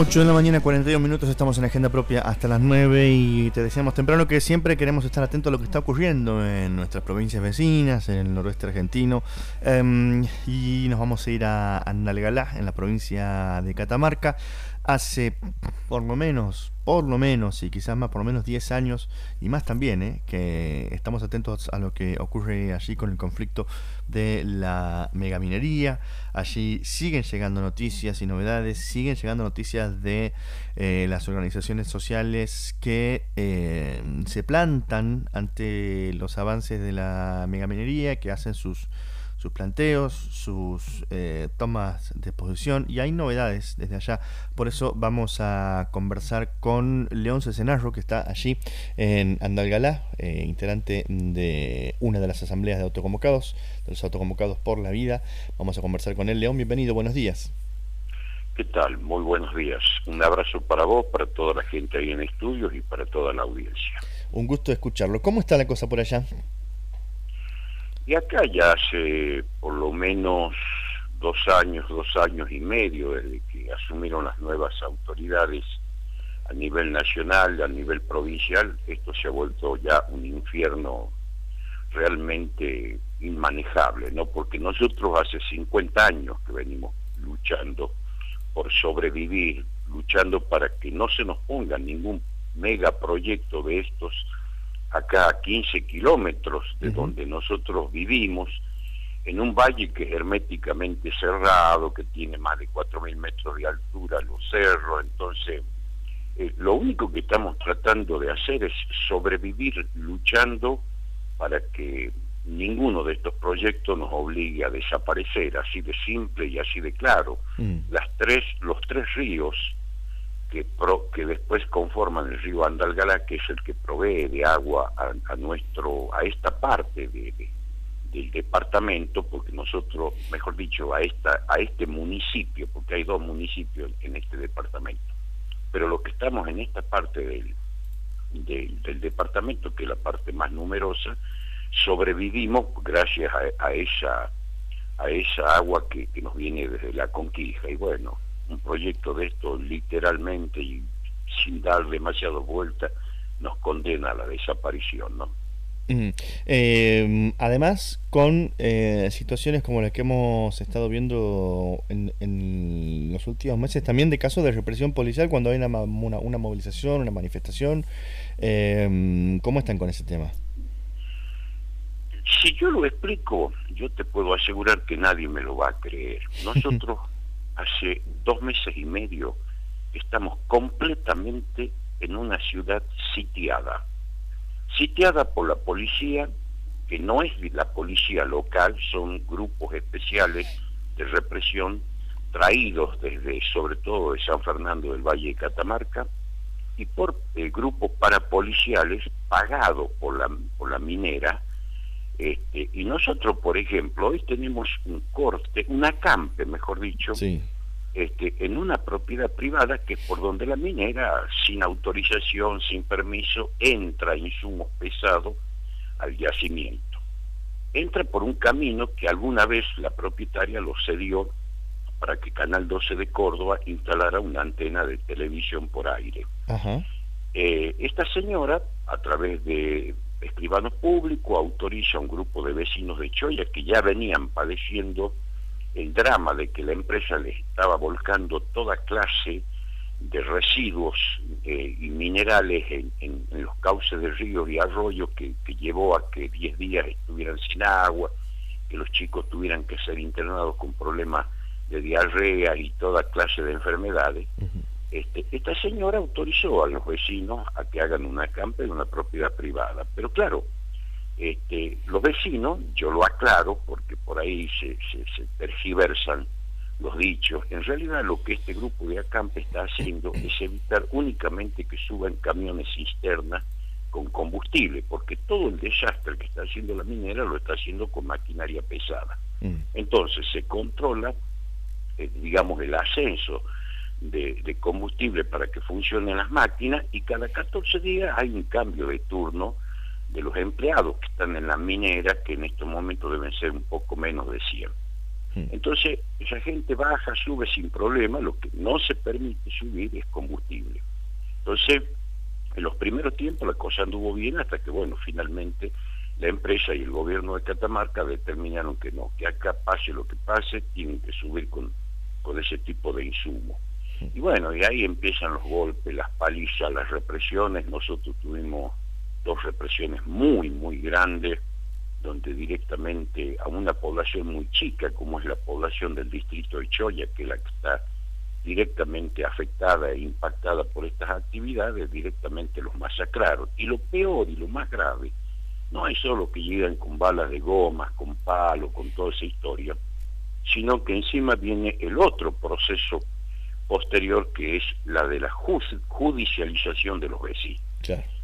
8 de la mañana, 42 minutos, estamos en agenda propia hasta las 9 y te decíamos temprano que siempre queremos estar atentos a lo que está ocurriendo en nuestras provincias vecinas, en el noroeste argentino. Em, y nos vamos a ir a Andalgalá, en la provincia de Catamarca. Hace por lo menos, por lo menos, y quizás más, por lo menos 10 años, y más también, ¿eh? que estamos atentos a lo que ocurre allí con el conflicto de la megaminería. Allí siguen llegando noticias y novedades, siguen llegando noticias de eh, las organizaciones sociales que eh, se plantan ante los avances de la megaminería, que hacen sus sus planteos, sus eh, tomas de posición y hay novedades desde allá. Por eso vamos a conversar con León Cesenarro, que está allí en Andalgalá, eh, integrante de una de las asambleas de autoconvocados, de los autoconvocados por la vida. Vamos a conversar con él. León, bienvenido, buenos días. ¿Qué tal? Muy buenos días. Un abrazo para vos, para toda la gente ahí en estudios y para toda la audiencia. Un gusto escucharlo. ¿Cómo está la cosa por allá? Y acá ya hace por lo menos dos años, dos años y medio desde que asumieron las nuevas autoridades a nivel nacional, a nivel provincial, esto se ha vuelto ya un infierno realmente inmanejable, ¿no? Porque nosotros hace 50 años que venimos luchando por sobrevivir, luchando para que no se nos ponga ningún megaproyecto de estos acá a 15 kilómetros de donde nosotros vivimos, en un valle que es herméticamente cerrado, que tiene más de 4.000 metros de altura, los cerros, entonces eh, lo único que estamos tratando de hacer es sobrevivir luchando para que ninguno de estos proyectos nos obligue a desaparecer, así de simple y así de claro. Mm. Las tres, los tres ríos que, que después conforman el río Andalgalá, que es el que provee de agua a, nuestro, a esta parte de, del departamento, porque nosotros, mejor dicho, a esta, a este municipio, porque hay dos municipios en este departamento, pero lo que estamos en esta parte del, del, departamento, que es la parte más numerosa, sobrevivimos gracias a, esa a esa agua que, que nos viene desde la conquista y bueno un proyecto de esto literalmente y sin dar demasiado vuelta nos condena a la desaparición, ¿no? Eh, además, con eh, situaciones como las que hemos estado viendo en, los últimos meses, también de casos de represión policial cuando hay una, una, movilización, una manifestación, eh, ¿cómo están con ese tema? Si yo lo explico, yo te puedo asegurar que nadie me lo va a creer. Nosotros hace dos meses y medio estamos completamente en una ciudad sitiada. Sitiada por la policía, que no es la policía local, son grupos especiales de represión traídos desde, sobre todo de San Fernando del Valle de Catamarca, y por eh, grupos parapoliciales pagados por la, por la minera, este, y nosotros, por ejemplo, hoy tenemos un corte, un acampe, mejor dicho, este, en una propiedad privada que es por donde la minera, sin autorización, sin permiso, entra insumos pesados al yacimiento. Entra por un camino que alguna vez la propietaria lo cedió para que Canal 12 de Córdoba instalara una antena de televisión por aire. Eh, esta señora, a través de escribano público, autoriza a un grupo de vecinos de Choya que ya venían padeciendo el drama de que la empresa les estaba volcando toda clase de residuos eh, y minerales en, los cauces de ríos y arroyos que, llevó a que 10 días estuvieran sin agua, que los chicos tuvieran que ser internados con problemas de diarrea y toda clase de enfermedades. Este, esta señora autorizó a los vecinos a que hagan una campa en una propiedad privada. Pero claro, este, los vecinos, yo lo aclaro porque por ahí se, se, tergiversan los dichos, en realidad lo que este grupo de acampe está haciendo es evitar únicamente que suban camiones cisternas con combustible, porque todo el desastre que está haciendo la minera lo está haciendo con maquinaria pesada. Mm. Entonces se controla, eh, digamos, el ascenso de, combustible para que funcionen las máquinas y cada 14 días hay un cambio de turno de los empleados que están en la minera, que en estos momentos deben ser un poco menos de 100. Entonces, esa gente baja, sube sin problema, lo que no se permite subir es combustible. Entonces, en los primeros tiempos la cosa anduvo bien hasta que, bueno, finalmente la empresa y el gobierno de Catamarca determinaron que no, que acá pase lo que pase, tienen que subir con, con ese tipo de insumo. Y bueno, y ahí empiezan los golpes, las palizas, las represiones. Nosotros tuvimos dos represiones muy, muy grandes, donde directamente a una población muy chica, como es la población del distrito de Choya, que es la que está directamente afectada e impactada por estas actividades, directamente los masacraron. Y lo peor y lo más grave, no es solo que llegan con balas de gomas, con palo, con toda esa historia, sino que encima viene el otro proceso posterior que es la de la judicialización de los vecinos.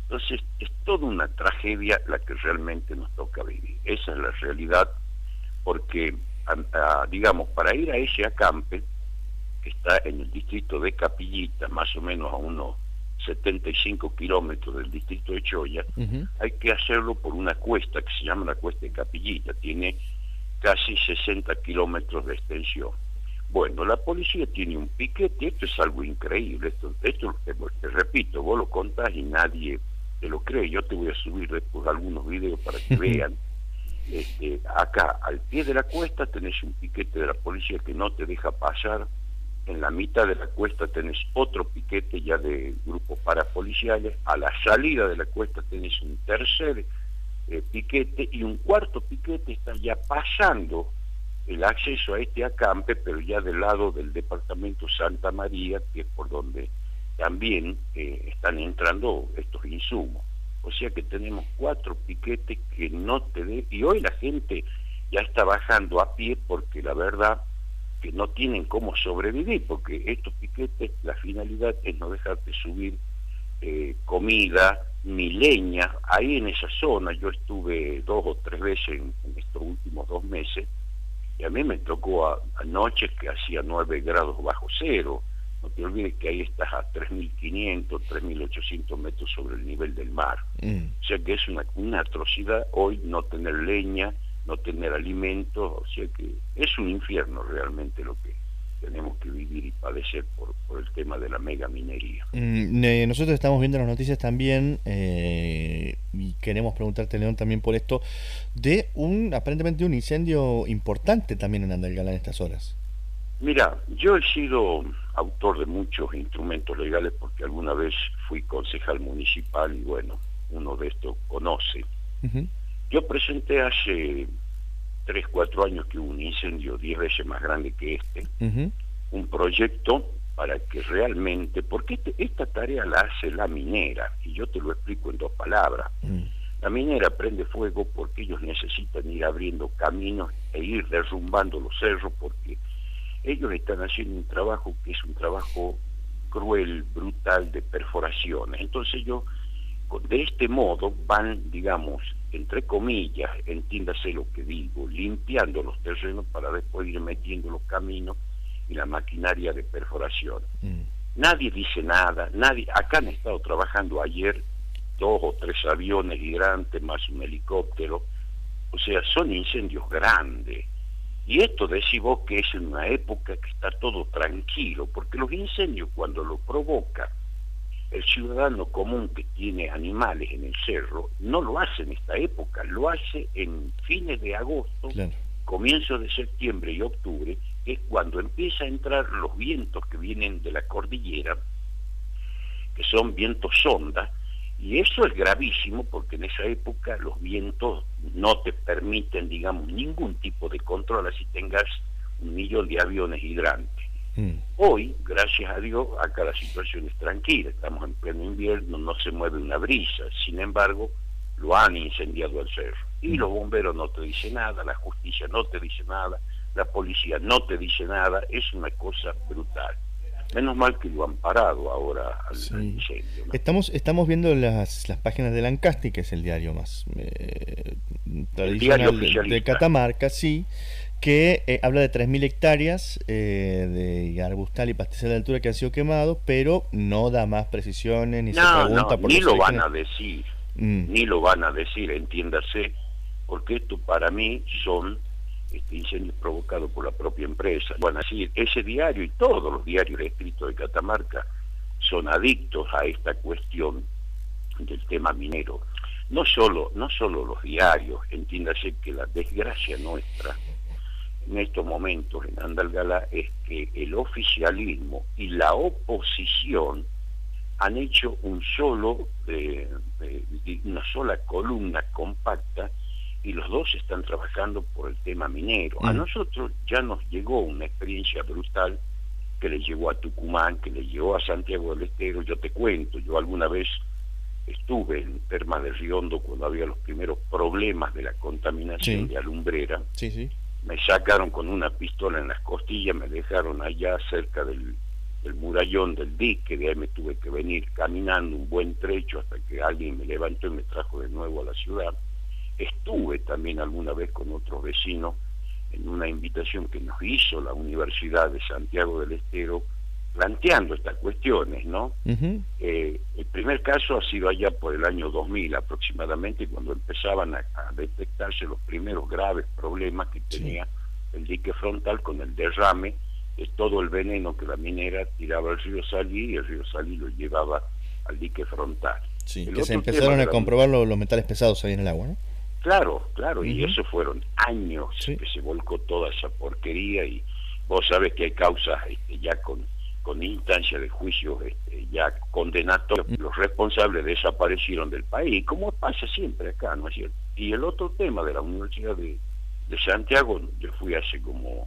Entonces es toda una tragedia la que realmente nos toca vivir. Esa es la realidad, porque digamos, para ir a ese acampe, que está en el distrito de Capillita, más o menos a unos 75 kilómetros del distrito de Choya, hay que hacerlo por una cuesta que se llama la cuesta de Capillita, tiene casi 60 kilómetros de extensión. Bueno, la policía tiene un piquete, esto es algo increíble, esto, esto te, repito, vos lo contás y nadie te lo cree, yo te voy a subir después algunos videos para que vean. Este, acá, al pie de la cuesta, tenés un piquete de la policía que no te deja pasar, en la mitad de la cuesta tenés otro piquete ya de grupos parapoliciales, a la salida de la cuesta tenés un tercer eh, piquete y un cuarto piquete está ya pasando el acceso a este acampe, pero ya del lado del departamento Santa María, que es por donde también eh, están entrando estos insumos. O sea que tenemos cuatro piquetes que no te de... Y hoy la gente ya está bajando a pie porque la verdad que no tienen cómo sobrevivir, porque estos piquetes, la finalidad es no dejarte subir eh, comida ni leña. Ahí en esa zona yo estuve dos o tres veces en estos últimos dos meses y a mí me tocó anoche que hacía 9 grados bajo cero. No te olvides que ahí estás a 3.500, 3.800 metros sobre el nivel del mar. Mm. O sea que es una, una atrocidad hoy no tener leña, no tener alimentos, o sea que es un infierno realmente lo que tenemos que vivir y padecer por, por el tema de la mega minería. Mm, nosotros estamos viendo las noticias también eh, y queremos preguntarte, León, también por esto, de un aparentemente un incendio importante también en Andalgalá en estas horas. Mira, yo he sido autor de muchos instrumentos legales porque alguna vez fui concejal municipal y bueno, uno de estos conoce. Yo presenté hace tres, cuatro años que hubo un incendio diez veces más grande que este, un proyecto para que realmente, porque este, esta tarea la hace la minera, y yo te lo explico en dos palabras. Mm. La minera prende fuego porque ellos necesitan ir abriendo caminos e ir derrumbando los cerros porque ellos están haciendo un trabajo que es un trabajo cruel, brutal de perforaciones. Entonces ellos de este modo van, digamos, entre comillas, entiéndase lo que digo, limpiando los terrenos para después ir metiendo los caminos y la maquinaria de perforación. Mm. Nadie dice nada, nadie, acá han estado trabajando ayer dos o tres aviones hidrantes más un helicóptero, o sea, son incendios grandes. Y esto decís vos que es en una época que está todo tranquilo, porque los incendios cuando lo provoca el ciudadano común que tiene animales en el cerro no lo hace en esta época, lo hace en fines de agosto, comienzos de septiembre y octubre, es cuando empieza a entrar los vientos que vienen de la cordillera, que son vientos sonda, y eso es gravísimo porque en esa época los vientos no te permiten, digamos, ningún tipo de control, así tengas un millón de aviones hidrantes. Mm. Hoy, gracias a Dios, acá la situación es tranquila, estamos en pleno invierno, no se mueve una brisa, sin embargo, lo han incendiado al cerro. Y mm. los bomberos no te dicen nada, la justicia no te dice nada, la policía no te dice nada, es una cosa brutal. Menos mal que lo han parado ahora al, incendio. Estamos, estamos viendo las, las páginas de Lancasti, que es el diario más eh, tradicional de Catamarca, sí que eh, habla de 3.000 hectáreas eh, de arbustal y pastizal de altura que han sido quemados, pero no da más precisiones ni se pregunta por Ni lo van a decir, mm. ni lo van a decir, entiéndase, porque esto para mí son este, incendios provocados por la propia empresa. Bueno, así, ese diario y todos los diarios escritos de Catamarca son adictos a esta cuestión del tema minero. No solo, no solo los diarios, entiéndase que la desgracia nuestra en estos momentos en Andalgalá es que el oficialismo y la oposición han hecho un solo, eh, eh, una sola columna compacta y los dos están trabajando por el tema minero. A mm. nosotros ya nos llegó una experiencia brutal que le llegó a Tucumán, que le llegó a Santiago del Estero. Yo te cuento, yo alguna vez estuve en Termas de Riondo cuando había los primeros problemas de la contaminación de alumbrera. Sí, sí. Me sacaron con una pistola en las costillas, me dejaron allá cerca del, murallón del dique, de ahí me tuve que venir caminando un buen trecho hasta que alguien me levantó y me trajo de nuevo a la ciudad. Estuve también alguna vez con otros vecinos en una invitación que nos hizo la Universidad de Santiago del Estero planteando estas cuestiones, ¿no? Eh, el primer caso ha sido allá por el año 2000 aproximadamente, cuando empezaban a, detectarse los primeros graves problemas que tenía el dique frontal con el derrame de todo el veneno que la minera tiraba al río Salí y el río Salí lo llevaba al dique frontal. Sí, que se empezaron a comprobar los metales pesados ahí en el agua, ¿no? Claro, claro, y eso fueron años que se volcó toda esa porquería y vos sabes que hay causas este, ya con, con instancia de juicio este, ya condenatorios. Los responsables desaparecieron del país, como pasa siempre acá, ¿no es cierto? Y el otro tema de la Universidad de, de Santiago, yo fui hace como,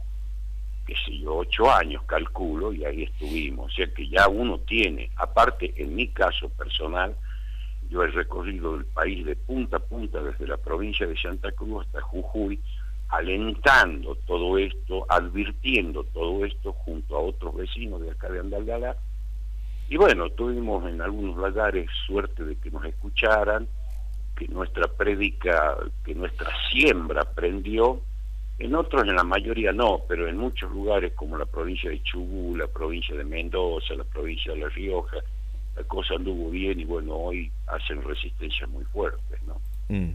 qué sé yo, ocho años, calculo, y ahí estuvimos. O sea que ya uno tiene, aparte en mi caso personal, yo he recorrido el país de punta a punta, desde la provincia de Santa Cruz hasta Jujuy, alentando todo esto, advirtiendo todo esto junto a otros vecinos de acá de Andalgalá. Y bueno, tuvimos en algunos lugares suerte de que nos escucharan, que nuestra prédica, que nuestra siembra prendió, en otros, en la mayoría no, pero en muchos lugares como la provincia de Chubú, la provincia de Mendoza, la provincia de La Rioja, la cosa anduvo bien y bueno, hoy hacen resistencia muy fuertes, ¿no? Mm.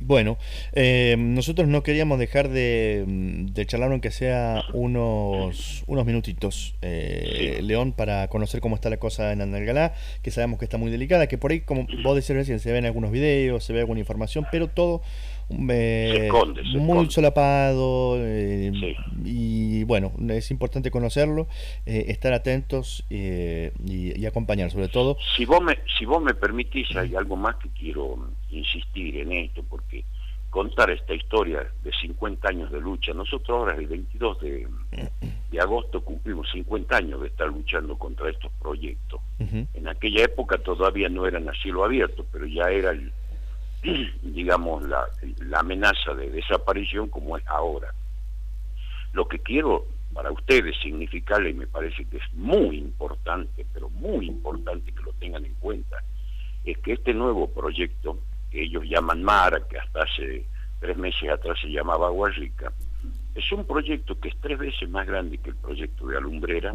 Bueno, eh, nosotros no queríamos dejar de, charlar aunque sea unos, unos minutitos, eh, León, para conocer cómo está la cosa en Andalgalá, que sabemos que está muy delicada, que por ahí, como vos decís recién, se ven algunos videos, se ve alguna información, pero todo eh, muy solapado eh, y bueno, es importante conocerlo, eh, estar atentos y, acompañar sobre todo. Si vos, me, si vos me permitís, hay algo más que quiero insistir en esto, porque contar esta historia de 50 años de lucha, nosotros ahora el 22 de, de agosto cumplimos 50 años de estar luchando contra estos proyectos. En aquella época todavía no eran a cielo abierto, pero ya era el digamos, la, amenaza de desaparición como es ahora. Lo que quiero para ustedes significarle, y me parece que es muy importante, pero muy importante que lo tengan en cuenta, es que este nuevo proyecto, que ellos llaman Mara, que hasta hace tres meses atrás se llamaba Agua es un proyecto que es tres veces más grande que el proyecto de Alumbrera,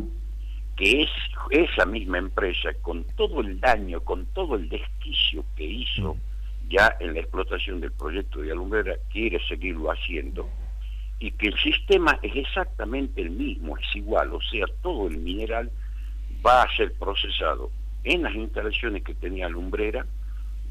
que es esa misma empresa, con todo el daño, con todo el desquicio que hizo ya en la explotación del proyecto de alumbrera quiere seguirlo haciendo y que el sistema es exactamente el mismo, es igual, o sea, todo el mineral va a ser procesado en las instalaciones que tenía alumbrera,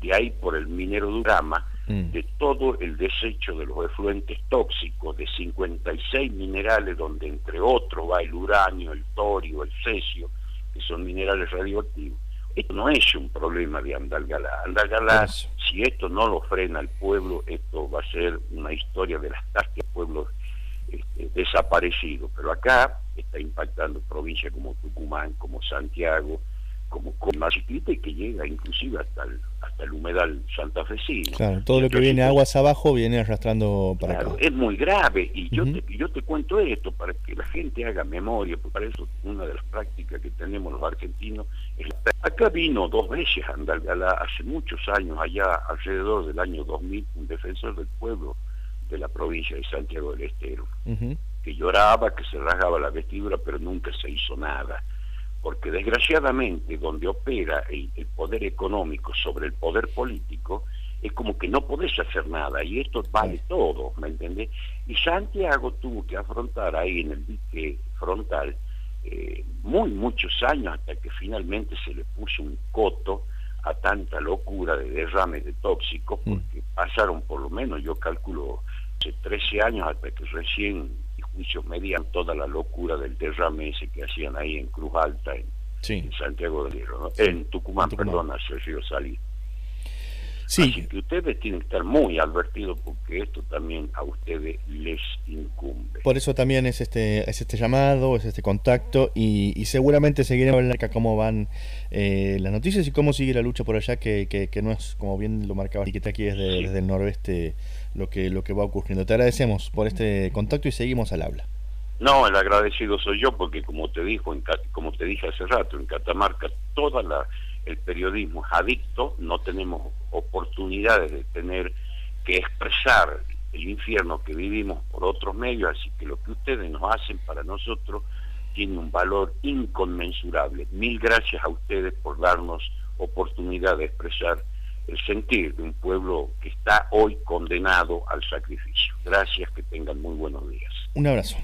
de ahí por el minero Durama, mm. de todo el desecho de los efluentes tóxicos, de 56 minerales, donde entre otros va el uranio, el torio, el cesio, que son minerales radioactivos esto no es un problema de Andalgalá. Andalgalá, si esto no lo frena el pueblo, esto va a ser una historia de las tascas pueblos este, desaparecidos. Pero acá está impactando provincias como Tucumán, como Santiago, como con más chiquita y que llega inclusive hasta el, hasta el humedal santafesino. Claro, todo lo que viene aguas abajo viene arrastrando para acá. Es muy grave y yo, te, yo te cuento esto para que la gente haga memoria, porque para eso una de las prácticas que tenemos los argentinos es Acá vino dos veces Andalgalá hace muchos años, allá alrededor del año 2000, un defensor del pueblo de la provincia de Santiago del Estero, que lloraba, que se rasgaba la vestidura, pero nunca se hizo nada porque desgraciadamente donde opera el, poder económico sobre el poder político es como que no podés hacer nada y esto vale todo, ¿me entendés? Y Santiago tuvo que afrontar ahí en el dique frontal eh, muy muchos años hasta que finalmente se le puso un coto a tanta locura de derrames de tóxicos, mm. porque pasaron por lo menos, yo calculo, hace 13 años hasta que recién y juicios medían toda la locura del derrame ese que hacían ahí en Cruz Alta, en, Santiago del Hierro, en, Tucumán, perdón, hacia el río Salí. Sí. Así que ustedes tienen que estar muy advertidos porque esto también a ustedes les incumbe. Por eso también es este es este llamado, es este contacto y, seguramente seguiremos acá cómo van eh, las noticias y cómo sigue la lucha por allá, que, que, no es, como bien lo marcaba que aquí desde, desde el noroeste lo que, lo que va ocurriendo. Te agradecemos por este contacto y seguimos al habla. No, el agradecido soy yo porque como te dijo, en, como te dije hace rato, en Catamarca toda la el periodismo es adicto, no tenemos oportunidades de tener que expresar el infierno que vivimos por otros medios, así que lo que ustedes nos hacen para nosotros tiene un valor inconmensurable. Mil gracias a ustedes por darnos oportunidad de expresar el sentir de un pueblo que está hoy condenado al sacrificio. Gracias, que tengan muy buenos días. Un abrazo.